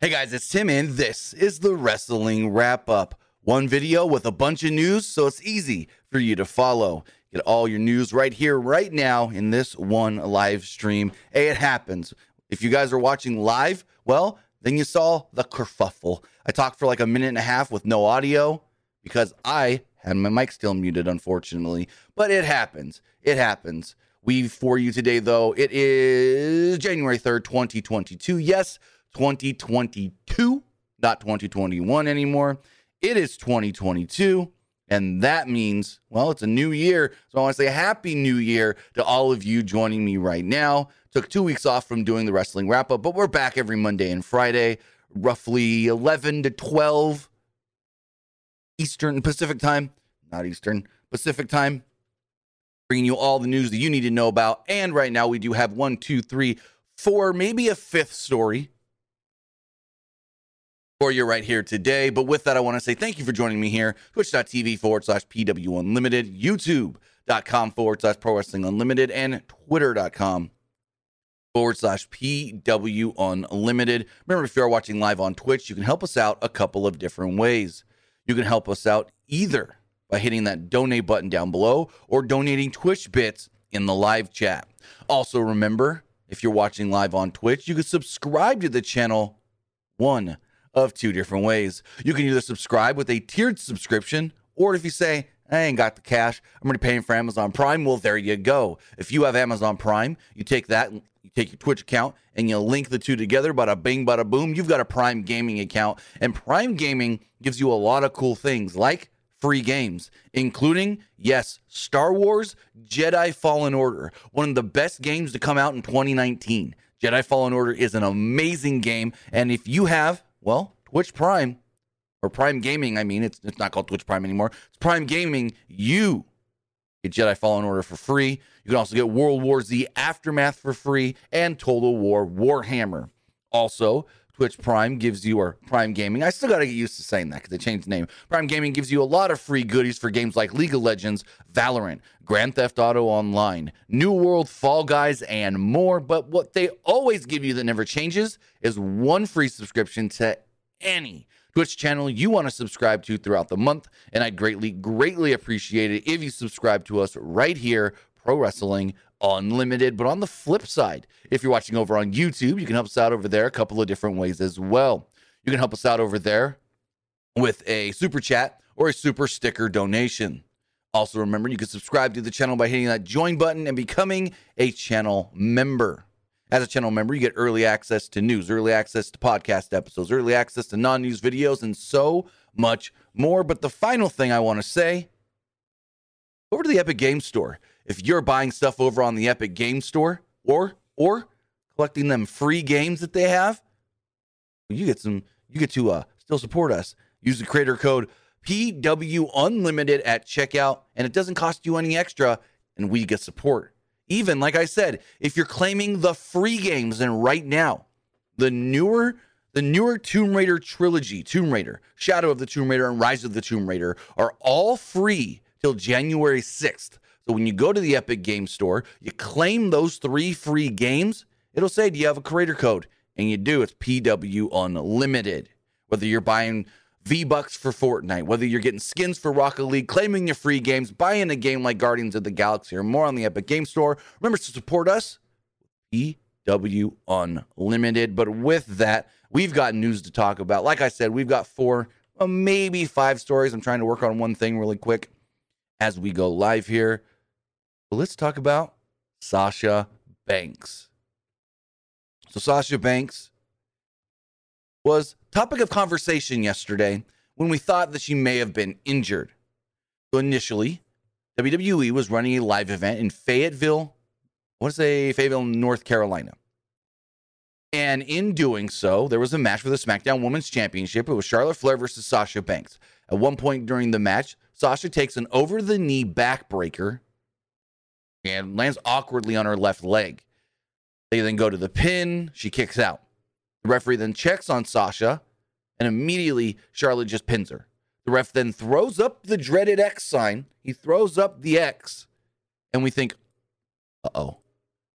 Hey guys, it's Tim, and this is the Wrestling Wrap Up. One video with a bunch of news, so it's easy for you to follow. Get all your news right here, right now, in this one live stream. Hey, it happens. If you guys are watching live, well, then you saw the kerfuffle. I talked for like a minute and a half with no audio because I had my mic still muted, unfortunately. But it happens. It happens. We for you today, though, it is January 3rd, 2022. Yes, 2022, not 2021 anymore. It is 2022. And that means, well, it's a new year. So I want to say happy new year to all of you joining me right now. Took two weeks off from doing the wrestling wrap up, but we're back every Monday and Friday, roughly 11 to 12 Eastern Pacific time, not Eastern, Pacific time, bringing you all the news that you need to know about. And right now we do have one, two, three, four, maybe a fifth story for you right here today. But with that, I want to say thank you for joining me here. Twitch.tv forward slash PW Unlimited, YouTube.com forward slash Pro Wrestling Unlimited, and Twitter.com forward slash PW Unlimited. Remember, if you are watching live on Twitch, you can help us out a couple of different ways. You can help us out either by hitting that donate button down below or donating Twitch bits in the live chat. Also, remember, if you're watching live on Twitch, you can subscribe to the channel one of two different ways. You can either subscribe with a tiered subscription, or if you say, I ain't got the cash, I'm already paying for Amazon Prime, well, there you go. If you have Amazon Prime, you take that, you take your Twitch account, and you link the two together, bada bing, bada boom, you've got a Prime Gaming account. And Prime Gaming gives you a lot of cool things like free games, including, yes, Star Wars Jedi Fallen Order, one of the best games to come out in 2019. Jedi Fallen Order is an amazing game. And if you have well, Twitch Prime or Prime Gaming, I mean, it's, it's not called Twitch Prime anymore. It's Prime Gaming. You get Jedi Fallen Order for free. You can also get World War Z Aftermath for free and Total War Warhammer. Also, Twitch Prime gives you, or Prime Gaming, I still got to get used to saying that because they changed the name. Prime Gaming gives you a lot of free goodies for games like League of Legends, Valorant, Grand Theft Auto Online, New World, Fall Guys, and more. But what they always give you that never changes is one free subscription to any Twitch channel you want to subscribe to throughout the month. And I'd greatly, greatly appreciate it if you subscribe to us right here, Pro Wrestling Unlimited. But on the flip side, if you're watching over on YouTube, you can help us out over there a couple of different ways as well. You can help us out over there with a super chat or a super sticker donation. Also, remember you can subscribe to the channel by hitting that join button and becoming a channel member. As a channel member, you get early access to news, early access to podcast episodes, early access to non news videos, and so much more. But the final thing I want to say over to the Epic Game Store. If you're buying stuff over on the Epic Game Store or or collecting them free games that they have, you get some you get to uh, still support us. Use the creator code PW Unlimited at checkout, and it doesn't cost you any extra, and we get support. Even like I said, if you're claiming the free games, and right now, the newer the newer Tomb Raider trilogy, Tomb Raider, Shadow of the Tomb Raider, and Rise of the Tomb Raider, are all free till January 6th. So when you go to the Epic Game Store, you claim those three free games, it'll say, Do you have a creator code? And you do, it's PW Unlimited. Whether you're buying V Bucks for Fortnite, whether you're getting skins for Rocket League, claiming your free games, buying a game like Guardians of the Galaxy, or more on the Epic Game Store. Remember to support us, PW Unlimited. But with that, we've got news to talk about. Like I said, we've got four, maybe five stories. I'm trying to work on one thing really quick as we go live here. But let's talk about Sasha Banks. So, Sasha Banks was topic of conversation yesterday when we thought that she may have been injured. So initially, WWE was running a live event in Fayetteville, what is say Fayetteville, North Carolina. And in doing so, there was a match for the SmackDown Women's Championship. It was Charlotte Flair versus Sasha Banks. At one point during the match, Sasha takes an over the knee backbreaker and lands awkwardly on her left leg. They then go to the pin. She kicks out. The referee then checks on Sasha, and immediately Charlotte just pins her. The ref then throws up the dreaded X sign. He throws up the X, and we think, uh oh.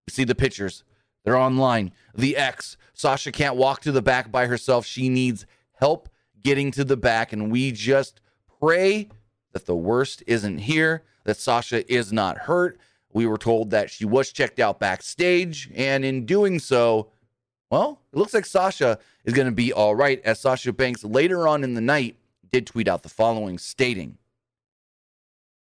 You see the pictures. They're online. The X. Sasha can't walk to the back by herself. She needs help getting to the back. And we just pray that the worst isn't here, that Sasha is not hurt. We were told that she was checked out backstage. And in doing so, well, it looks like Sasha is going to be all right, as Sasha Banks later on in the night did tweet out the following, stating,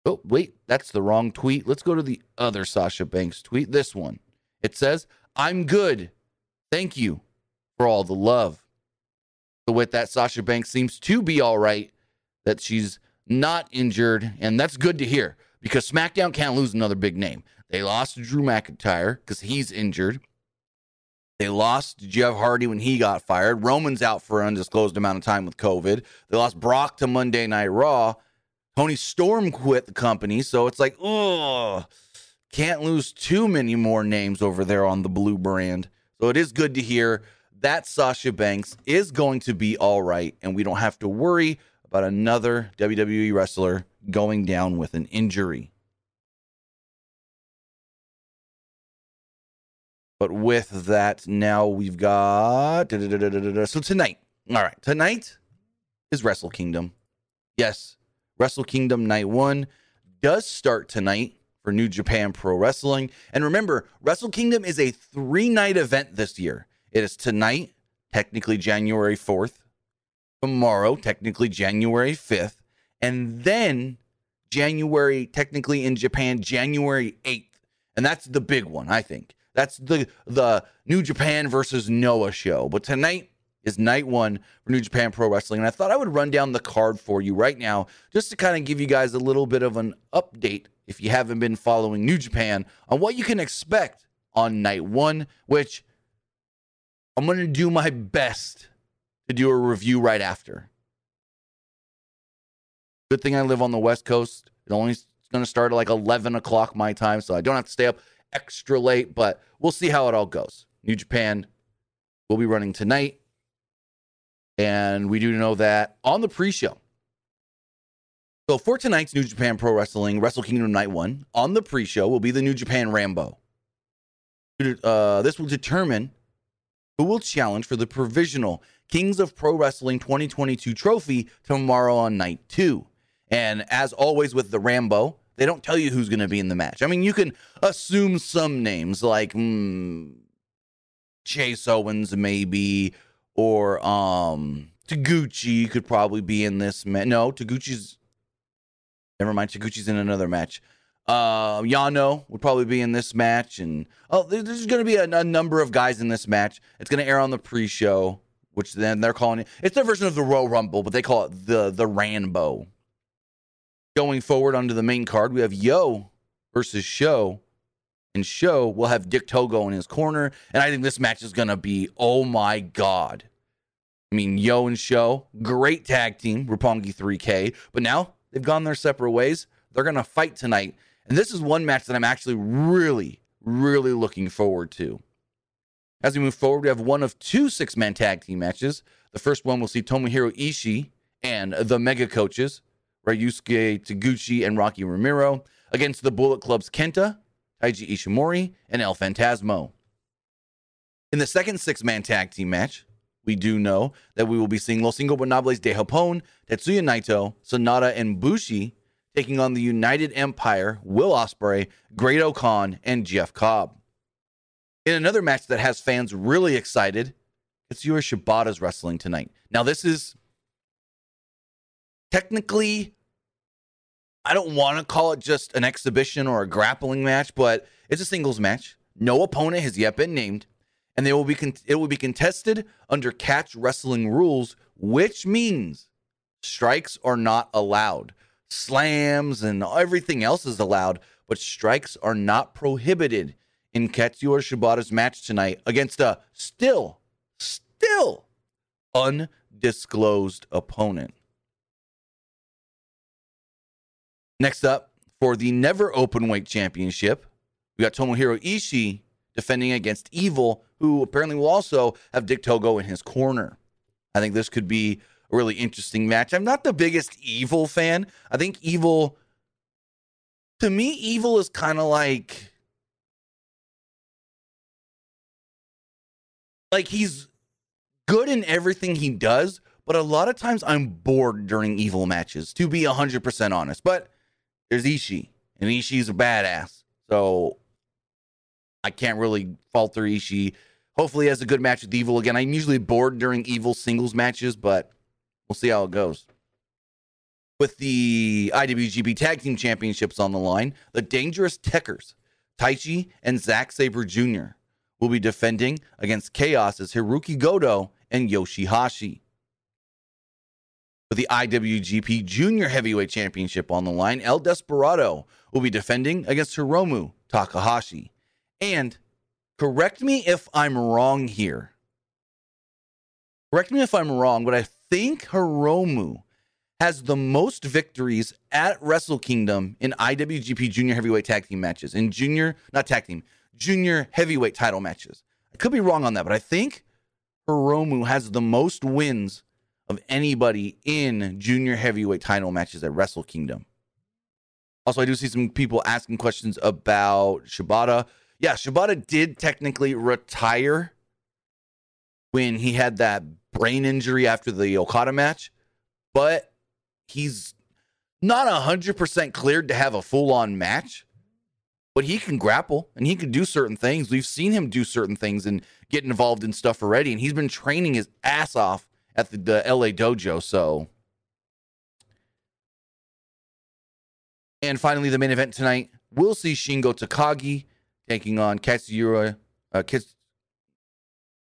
Oh, wait, that's the wrong tweet. Let's go to the other Sasha Banks tweet, this one. It says, I'm good. Thank you for all the love. So, with that, Sasha Banks seems to be all right, that she's not injured, and that's good to hear because SmackDown can't lose another big name. They lost Drew McIntyre because he's injured. They lost Jeff Hardy when he got fired. Roman's out for an undisclosed amount of time with COVID. They lost Brock to Monday Night Raw. Toni Storm quit the company. So it's like, oh, can't lose too many more names over there on the blue brand. So it is good to hear that Sasha Banks is going to be all right. And we don't have to worry about another WWE wrestler going down with an injury. But with that, now we've got. So tonight, all right, tonight is Wrestle Kingdom. Yes, Wrestle Kingdom Night 1 does start tonight for New Japan Pro Wrestling. And remember, Wrestle Kingdom is a three night event this year. It is tonight, technically January 4th, tomorrow, technically January 5th, and then January, technically in Japan, January 8th. And that's the big one, I think. That's the the New Japan versus Noah show. But tonight is night one for New Japan Pro Wrestling. And I thought I would run down the card for you right now just to kind of give you guys a little bit of an update if you haven't been following New Japan on what you can expect on night one, which I'm going to do my best to do a review right after. Good thing I live on the West Coast. It only going to start at like 11 o'clock my time, so I don't have to stay up extra late, but we'll see how it all goes. New Japan will be running tonight. And we do know that on the pre show. So for tonight's New Japan Pro Wrestling Wrestle Kingdom Night 1, on the pre show will be the New Japan Rambo. Uh, this will determine who will challenge for the provisional Kings of Pro Wrestling 2022 trophy tomorrow on night two. And as always with the Rambo, they don't tell you who's going to be in the match. I mean, you can assume some names like mm, Chase Owens, maybe, or um, Taguchi could probably be in this match. No, Taguchi's. Never mind. Taguchi's in another match. Uh, Yano would probably be in this match, and oh, there's going to be a, a, number of guys in this match. It's going to air on the pre-show, which then they're calling it. It's their version of the Royal Rumble, but they call it the the Rambo. Going forward onto the main card, we have Yo versus Sho. And Sho will have Dick Togo in his corner. And I think this match is to be, oh my God. I mean, Yo and Sho, great tag team, Roppongi 3K. But now they've gone their separate ways. They're to fight tonight. And this is one match that I'm actually really, really looking forward to. As we move forward, we have one of two six man tag team matches. The first one will see Tomohiro Ishii and the Mega Coaches Ryusuke Taguchi and Rocky Romero against the Bullet Club's Kenta, Taiji Ishimori, and El Phantasmo. In the second six man tag team match, we do know that we will be seeing Los Ingobernables de Japón, Tetsuya Naito, Sanada, and Bushi taking on the United Empire, Will Ospreay, Great-O-Khan, and Jeff Cobb. In another match that has fans really excited, it's Yura Shibata's wrestling tonight. Now, this is technically, I don't want to call it just an exhibition or a grappling match, but it's a singles match. No opponent has yet been named, and they will be con- it will be contested under catch wrestling rules, which means strikes are not allowed. Slams and everything else is allowed, but strikes are not prohibited in Katsuyori Shibata's match tonight against a still, still undisclosed opponent. Next up, for the never open weight championship, we got Tomohiro Ishii defending against Evil, who apparently will also have Dick Togo in his corner. I think this could be a really interesting match. I'm not the biggest Evil fan. I think Evil, to me, Evil is kind of like like he's good in everything he does, but a lot of times I'm bored during evil matches, to be 100% honest. But there's Ishii, and Ishii's a badass. So I can't really falter Ishii. Hopefully, has a good match with Evil again. I'm usually bored during Evil singles matches, but we'll see how it goes. With the IWGP Tag Team Championships on the line, the Dangerous Tekkers, Taichi and Zack Sabre Jr., will be defending against Chaos's Hiroki Goto and Yoshihashi. With the IWGP Junior Heavyweight Championship on the line, El Desperado will be defending against Hiromu Takahashi. And correct me if I'm wrong here. Correct me if I'm wrong, but I think Hiromu has the most victories at Wrestle Kingdom in IWGP Junior Heavyweight Tag Team matches, in junior, not tag team, junior heavyweight title matches. I could be wrong on that, but I think Hiromu has the most wins of anybody in junior heavyweight title matches at Wrestle Kingdom. Also, I do see some people asking questions about Shibata. Yeah, Shibata did technically retire when he had that brain injury after the Okada match, but he's not 100% cleared to have a full on match but he can grapple and he can do certain things. We've seen him do certain things and get involved in stuff already. And he's been training his ass off at the, the LA dojo. So, and finally, the main event tonight, we'll see Shingo Takagi taking on Katsuyura, uh, Kits,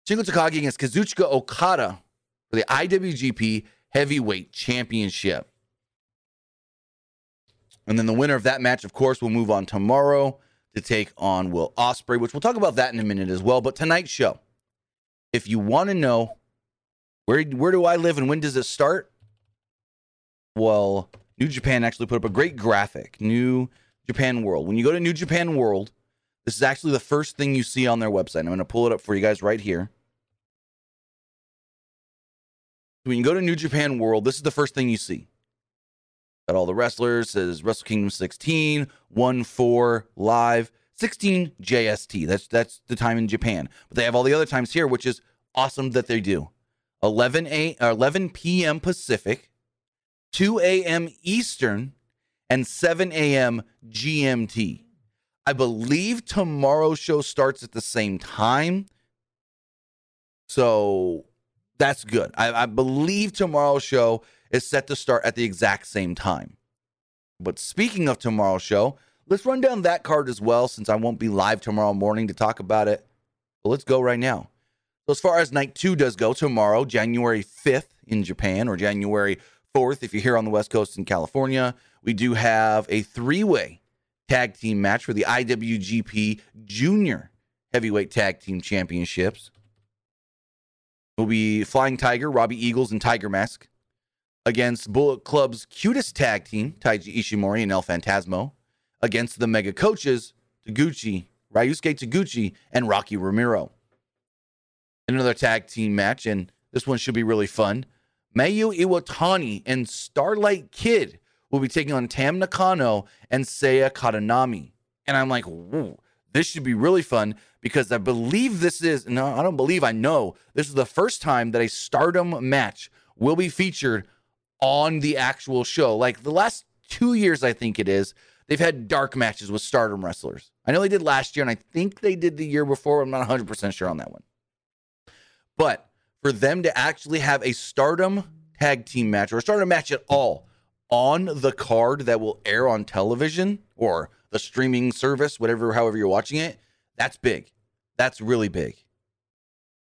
Shingo Takagi against Kazuchika Okada for the IWGP Heavyweight Championship. And then the winner of that match, of course, will move on tomorrow to take on Will Ospreay, which we'll talk about that in a minute as well. But tonight's show, if you want to know where where do I live and when does it start? Well, New Japan actually put up a great graphic. New Japan World. When you go to New Japan World, this is actually the first thing you see on their website. I'm going to pull it up for you guys right here. When you go to New Japan World, this is the first thing you see. Got all the wrestlers. Says Wrestle Kingdom 16, 1 4 live, 16 JST. That's that's the time in Japan. But they have all the other times here, which is awesome that they do. 11 a 11 p.m. Pacific, 2 a.m. Eastern, and 7 a.m. GMT. I believe tomorrow's show starts at the same time. So that's good. I, I believe tomorrow's show is set to start at the exact same time. But speaking of tomorrow's show, let's run down that card as well since I won't be live tomorrow morning to talk about it. But let's go right now. So, as far as night two does go, tomorrow, January 5th in Japan, or January 4th if you're here on the West Coast in California, we do have a three way tag team match for the IWGP Junior Heavyweight Tag Team Championships. Will be Flying Tiger, Robbie Eagles, and Tiger Mask against Bullet Club's cutest tag team, Taiji Ishimori and El Phantasmo, against the mega coaches, Taguchi, Ryusuke Taguchi, and Rocky Romero. Another tag team match, and this one should be really fun. Mayu Iwatani and Starlight Kid will be taking on Tam Nakano and Saya Katanami. And I'm like, this should be really fun because I believe this is, no, I don't believe, I know, this is the first time that a stardom match will be featured on the actual show. Like the last two years, I think it is, they've had dark matches with stardom wrestlers. I know they did last year, and I think they did the year before. I'm not 100% sure on that one. But for them to actually have a stardom tag team match or a stardom match at all on the card that will air on television or the streaming service, whatever, however you're watching it, that's big. That's really big.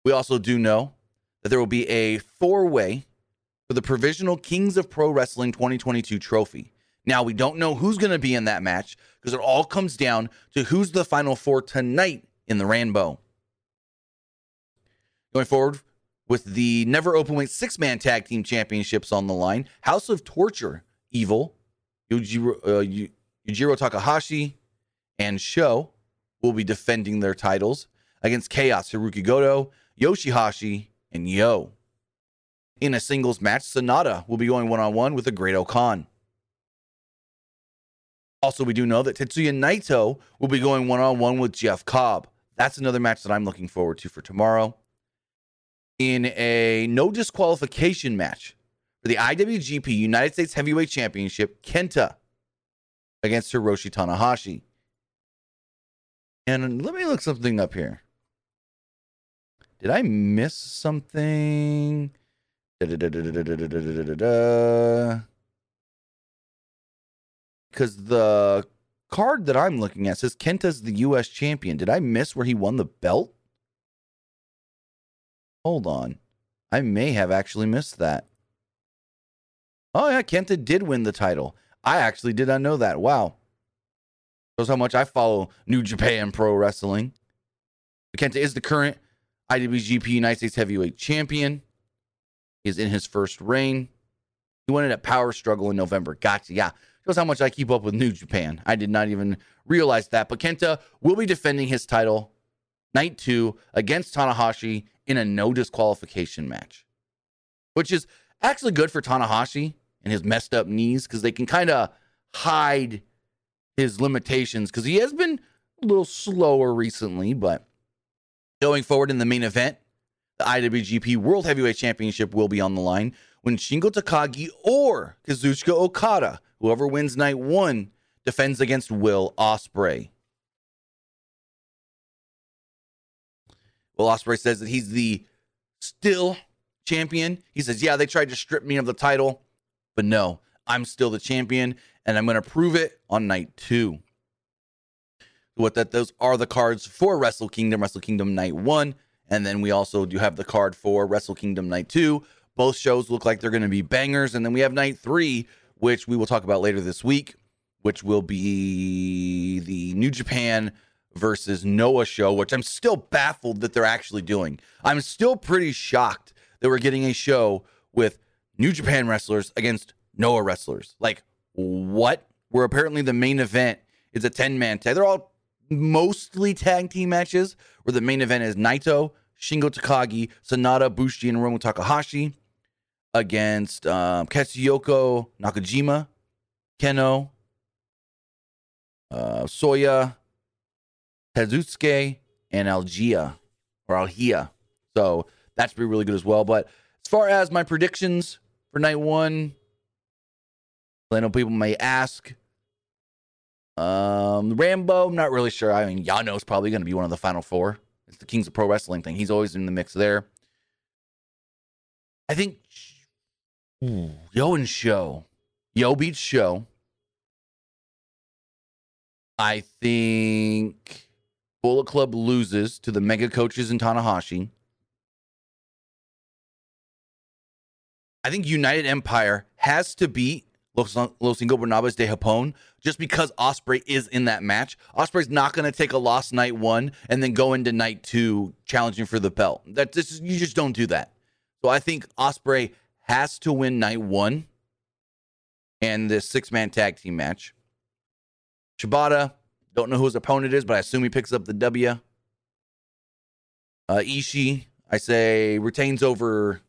We also do know that there will be a four way for the provisional Kings of Pro Wrestling 2022 trophy. Now, we don't know who's going to be in that match because it all comes down to who's the final four tonight in the Rambo. Going forward with the Never Openweight six man tag team championships on the line, House of Torture, Evil, Yujiro, uh, Takahashi, and Sho will be defending their titles against Chaos, Hiroki Goto, Yoshihashi, and Yo. In a singles match, Sanada will be going one on one with the Great-O-Khan. Also, we do know that Tetsuya Naito will be going one on one with Jeff Cobb. That's another match that I'm looking forward to for tomorrow. in a no disqualification match for the IWGP United States Heavyweight Championship, Kenta against Hiroshi Tanahashi. And let me look something up here. Did I miss something? Because the card that I'm looking at says Kenta's the U.S. champion. Did I miss where he won the belt? Hold on. I may have actually missed that. Oh, yeah, Kenta did win the title. I actually did not know that. Wow. Shows how much I follow New Japan Pro Wrestling. Kenta is the current IWGP United States Heavyweight Champion. Is in his first reign. He won it at Power Struggle in November. Gotcha. Yeah. Shows how much I keep up with New Japan. I did not even realize that. But Kenta will be defending his title night two against Tanahashi in a no disqualification match, which is actually good for Tanahashi and his messed up knees because they can kind of hide his limitations because he has been a little slower recently. But going forward in the main event, the IWGP World Heavyweight Championship will be on the line when Shingo Takagi or Kazuchika Okada, whoever wins night one, defends against Will Ospreay. Will Ospreay says that he's the still champion. He says, "Yeah, they tried to strip me of the title, but no, I'm still the champion, and I'm going to prove it on night two. What that those are the cards for Wrestle Kingdom, Wrestle Kingdom Night One, and then we also do have the card for Wrestle Kingdom Night Two. Both shows look like they're going to be bangers, and then we have Night Three, which we will talk about later this week, which will be the New Japan versus Noah show, which I'm still baffled that they're actually doing. I'm still pretty shocked that we're getting a show with New Japan wrestlers against Noah wrestlers. Like, what? Where apparently the main event is a 10 man tag. They're all mostly tag team matches, where the main event is Naito, Shingo Takagi, Sanada, Bushi, and Romu Takahashi against um, Katsuhiko Nakajima, Kenoh, uh, Soya, Tadasuke, and Algia or Alhia. So that's be really good as well. But as far as my predictions for night one, I know people may ask. Um, Rambo, I'm not really sure. I mean, Yano's probably going to be one of the final four. It's the Kings of Pro Wrestling thing. He's always in the mix there. I think Yo and Sho, Yo beats Sho. I think Bullet Club loses to the Mega Coaches in Tanahashi. I think United Empire has to beat Los, Los Ingobernables de Japón just because Ospreay is in that match. Ospreay's not going to take a loss night one and then go into night two challenging for the belt. That this you just don't do that. So I think Ospreay has to win night one and this six man tag team match. Shibata, don't know who his opponent is, but I assume he picks up the W. Uh, Ishii, I say retains over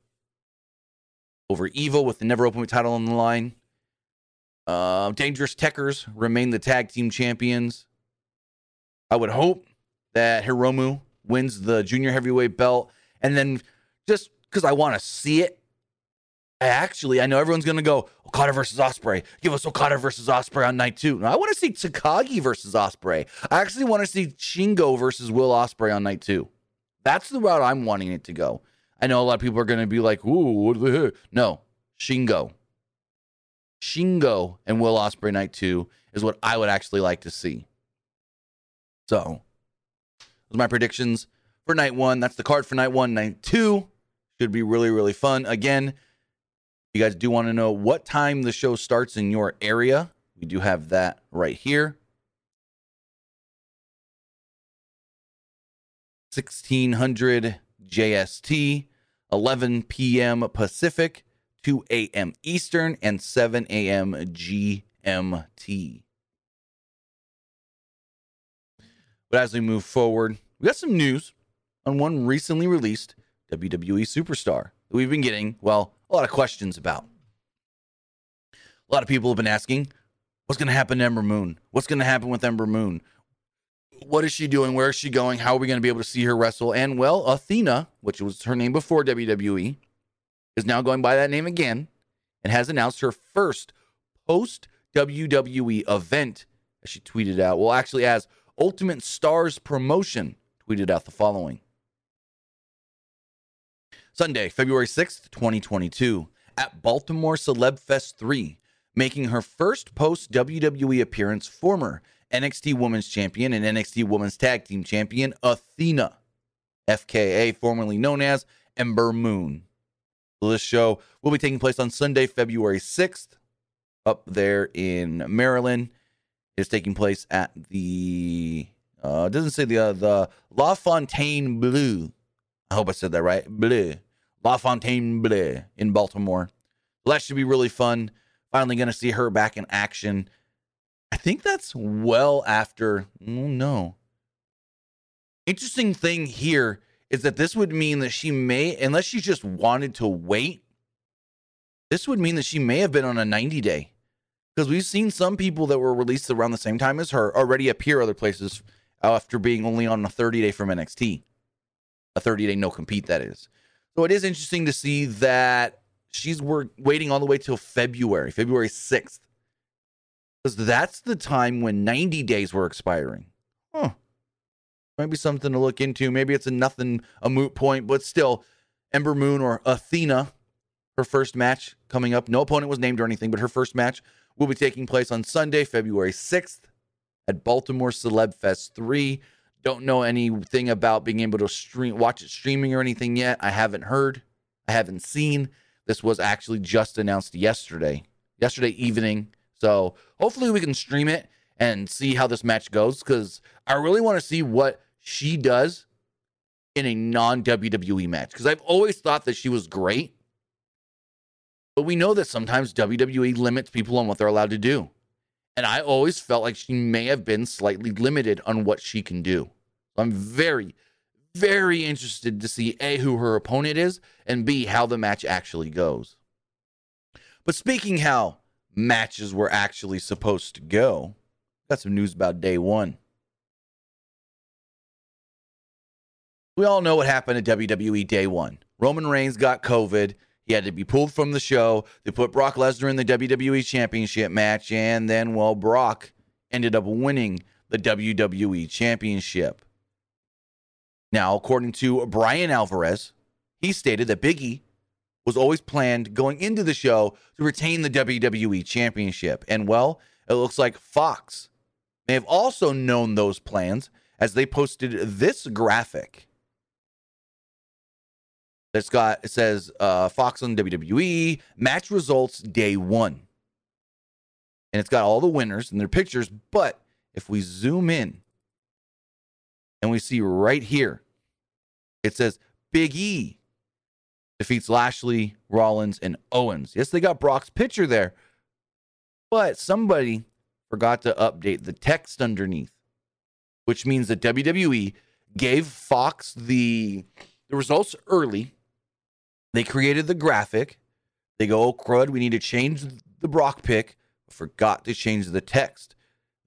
over Evil with the never open title on the line. Uh, Dangerous Tekkers remain the tag team champions. I would hope that Hiromu wins the junior heavyweight belt. And then just because I want to see it, I actually, I know everyone's going to go Okada versus Ospreay. Give us Okada versus Ospreay on night two. No, I want to see Takagi versus Ospreay. I actually want to see Shingo versus Will Ospreay on night two. That's the route I'm wanting it to go. I know a lot of people are going to be like, "Ooh, what the heck?" No, Shingo. Shingo and Will Ospreay night two is what I would actually like to see. So, those are my predictions for night one. That's the card for night one. Night two should be really, really fun. Again, you guys do want to know what time the show starts in your area. We do have that right here. 1600 JST, 11 p.m. Pacific. 2 a.m. Eastern, and 7 a.m. GMT. But as we move forward, we got some news on one recently released WWE superstar that we've been getting, well, a lot of questions about. A lot of people have been asking, what's going to happen to Ember Moon? What's going to happen with Ember Moon? What is she doing? Where is she going? How are we going to be able to see her wrestle? And well, Athena, which was her name before WWE, is now going by that name again and has announced her first post WWE event, as she tweeted out. Well, actually, as Ultimate Stars Promotion tweeted out the following Sunday, February 6th, 2022, at Baltimore Celeb Fest 3, making her first post WWE appearance, former NXT Women's Champion and NXT Women's Tag Team Champion Athena, FKA, formerly known as Ember Moon. This show will be taking place on Sunday, February 6th, up there in Maryland. It's taking place at the uh doesn't say the uh, the La Fontaine Bleu. I hope I said that right. Bleu. La Fontaine Bleu in Baltimore. Well, that should be really fun. Finally going to see her back in action. I think that's well after. Oh, no. Interesting thing here is that this would mean that she may, unless she just wanted to wait, this would mean that she may have been on a 90 day. Because we've seen some people that were released around the same time as her already appear other places after being only on a 30 day from NXT. A 30 day no compete, that is. So it is interesting to see that she's waiting all the way till February, February 6th. Because that's the time when 90 days were expiring. Huh. Might be something to look into. Maybe it's a nothing, a moot point, but still, Ember Moon or Athena, her first match coming up. No opponent was named or anything, but her first match will be taking place on Sunday, February 6th at Baltimore Celeb Fest 3. Don't know anything about being able to stream watch it streaming or anything yet. I haven't heard. I haven't seen. This was actually just announced yesterday. Yesterday evening. So hopefully we can stream it and see how this match goes because I really want to see what she does in a non WWE match because I've always thought that she was great. But we know that sometimes WWE limits people on what they're allowed to do. And I always felt like she may have been slightly limited on what she can do. I'm very, very interested to see A, who her opponent is, and B, how the match actually goes. But speaking how matches were actually supposed to go, got some news about day one. We all know what happened at WWE day one. Roman Reigns got COVID. He had to be pulled from the show. They put Brock Lesnar in the WWE Championship match, and then, well, Brock ended up winning the WWE Championship. Now, according to Bryan Alvarez, he stated that Big E was always planned going into the show to retain the WWE Championship. And, well, it looks like Fox may have also known those plans as they posted this graphic that's got it says uh, Fox on WWE match results day one, and it's got all the winners and their pictures. But if we zoom in and we see right here, it says Big E defeats Lashley, Rollins, and Owens. Yes, they got Brock's picture there, but somebody forgot to update the text underneath, which means that WWE gave Fox the the results early they created the graphic. They go, oh, crud, we need to change the Brock pick. Forgot to change the text.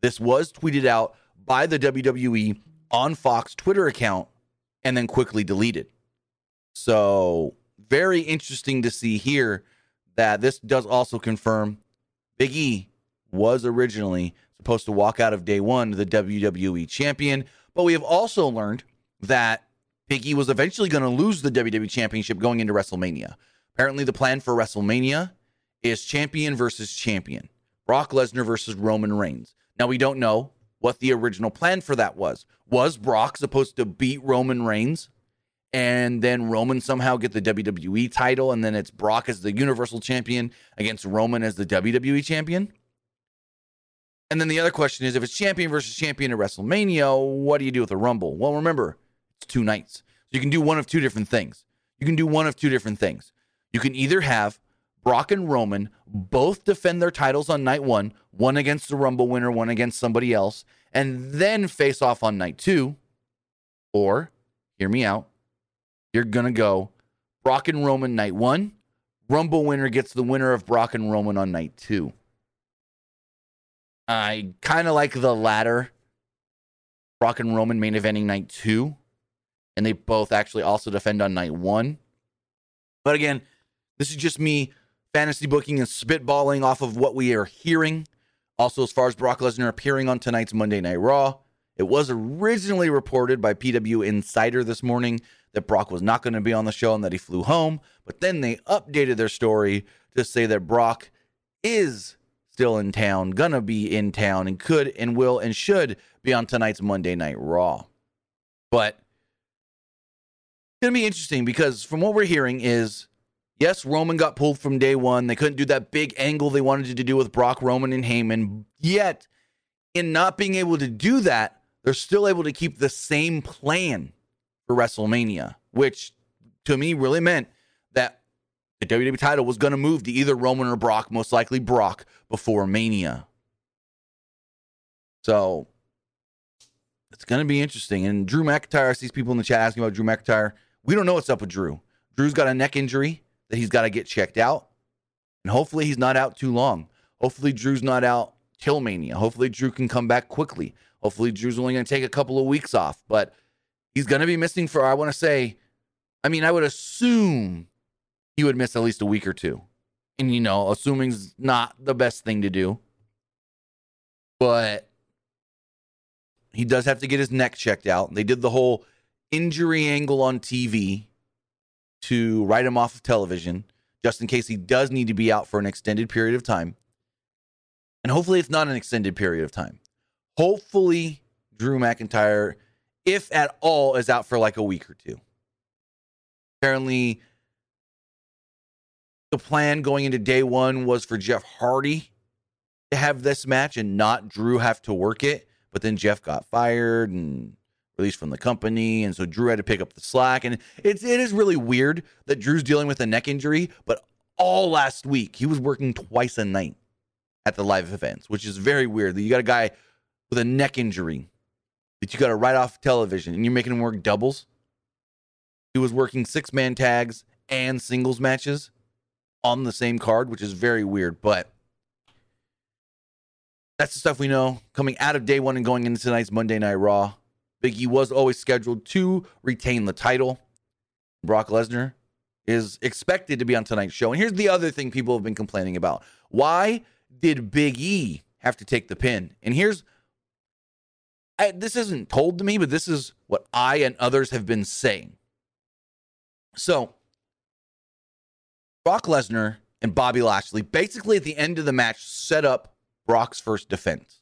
This was tweeted out by the WWE on Fox Twitter account and then quickly deleted. So, very interesting to see here that this does also confirm Big E was originally supposed to walk out of day one the WWE champion. But we have also learned that Big E was eventually going to lose the WWE Championship going into WrestleMania. Apparently, the plan for WrestleMania is champion versus champion Brock Lesnar versus Roman Reigns. Now, we don't know what the original plan for that was. Was Brock supposed to beat Roman Reigns and then Roman somehow get the WWE title and then it's Brock as the Universal Champion against Roman as the WWE Champion? And then the other question is if it's champion versus champion at WrestleMania, what do you do with the Rumble? Well, remember, it's two nights. So you can do one of two different things. You can do one of two different things. You can either have Brock and Roman both defend their titles on night one, one against the Rumble winner, one against somebody else, and then face off on night two. Or, hear me out, you're going to go Brock and Roman night one, Rumble winner gets the winner of Brock and Roman on night two. I kind of like the latter Brock and Roman main eventing night two, and they both actually also defend on night one. But again, this is just me fantasy booking and spitballing off of what we are hearing. Also, as far as Brock Lesnar appearing on tonight's Monday Night Raw, it was originally reported by PW Insider this morning that Brock was not going to be on the show and that he flew home. But then they updated their story to say that Brock is still in town, gonna be in town, and could and will and should be on tonight's Monday Night Raw. But it's gonna be interesting because from what we're hearing is yes, Roman got pulled from day one. They couldn't do that big angle they wanted to do with Brock, Roman, and Heyman. Yet, in not being able to do that, they're still able to keep the same plan for WrestleMania, which to me really meant the WWE title was going to move to either Roman or Brock, most likely Brock, before Mania. So it's going to be interesting. And Drew McIntyre, I see people in the chat asking about Drew McIntyre. We don't know what's up with Drew. Drew's got a neck injury that he's got to get checked out. And hopefully he's not out too long. Hopefully Drew's not out till Mania. Hopefully Drew can come back quickly. Hopefully Drew's only going to take a couple of weeks off. But he's going to be missing for, I want to say, I mean, I would assume he would miss at least a week or two. And, you know, assuming's not the best thing to do. But he does have to get his neck checked out. They did the whole injury angle on TV to write him off of television, just in case he does need to be out for an extended period of time. And hopefully, it's not an extended period of time. Hopefully, Drew McIntyre, if at all, is out for like a week or two. Apparently, the plan going into day one was for Jeff Hardy to have this match and not Drew have to work it. But then Jeff got fired and released from the company, and so Drew had to pick up the slack. And it's it is really weird that Drew's dealing with a neck injury, but all last week he was working twice a night at the live events, which is very weird. That you got a guy with a neck injury that you got to write off television, and you're making him work doubles. He was working six man tags and singles matches on the same card, which is very weird, but that's the stuff we know coming out of day one and going into tonight's Monday Night Raw. Big E was always scheduled to retain the title. Brock Lesnar is expected to be on tonight's show. And here's the other thing people have been complaining about. Why did Big E have to take the pin? And here's I, this isn't told to me, but this is what I and others have been saying. So, Brock Lesnar and Bobby Lashley basically at the end of the match set up Brock's first defense.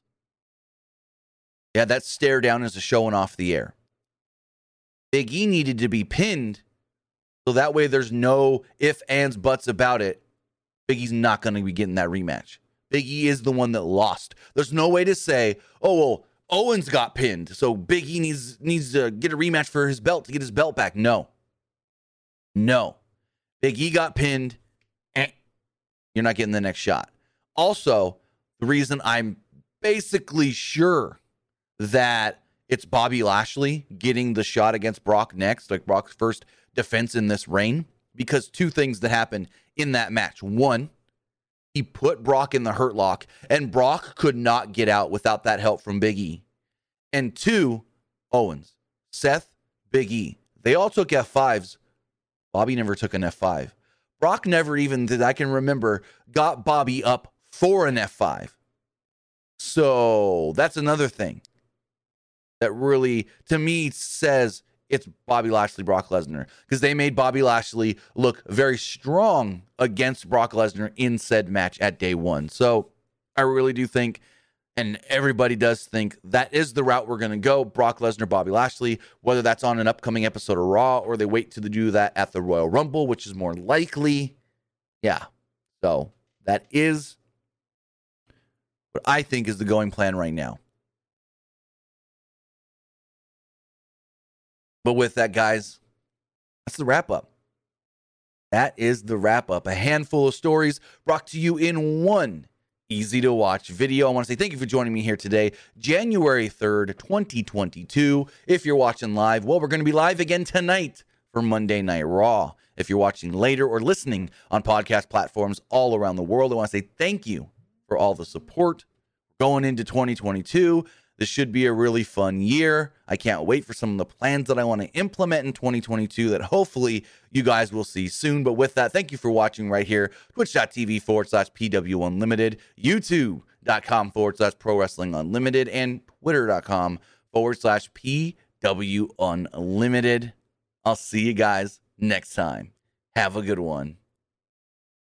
Yeah, that stare down is a showing off the air. Big E needed to be pinned so that way there's no if, ands, buts about it. Big E's not going to be getting that rematch. Big E is the one that lost. There's no way to say, oh, well, Owens got pinned, so Big E needs needs to get a rematch for his belt to get his belt back. No. No. Big E got pinned. Eh, you're not getting the next shot. Also, the reason I'm basically sure that it's Bobby Lashley getting the shot against Brock next, like Brock's first defense in this reign, because two things that happened in that match. One, he put Brock in the hurt lock, and Brock could not get out without that help from Big E. And two, Owens, Seth, Big E. They all took F5s. Bobby never took an F5. Brock never even, that I can remember, got Bobby up for an F5. So that's another thing that really, to me, says it's Bobby Lashley, Brock Lesnar, because they made Bobby Lashley look very strong against Brock Lesnar in said match at day one. So I really do think, and everybody does think, that is the route we're going to go Brock Lesnar, Bobby Lashley, whether that's on an upcoming episode of Raw or they wait to do that at the Royal Rumble, which is more likely. Yeah. So that is what I think is the going plan right now. But with that, guys, that's the wrap up. That is the wrap up. A handful of stories brought to you in one easy to watch video. I want to say thank you for joining me here today, January 3rd, 2022. If you're watching live, well, we're going to be live again tonight for Monday Night Raw. If you're watching later or listening on podcast platforms all around the world, I want to say thank you for all the support going into 2022. This should be a really fun year. I can't wait for some of the plans that I want to implement in 2022 that hopefully you guys will see soon. But with that, thank you for watching right here twitch.tv forward slash PW Unlimited, YouTube.com forward slash Pro Wrestling Unlimited, and Twitter.com forward slash PW Unlimited. I'll see you guys next time. Have a good one.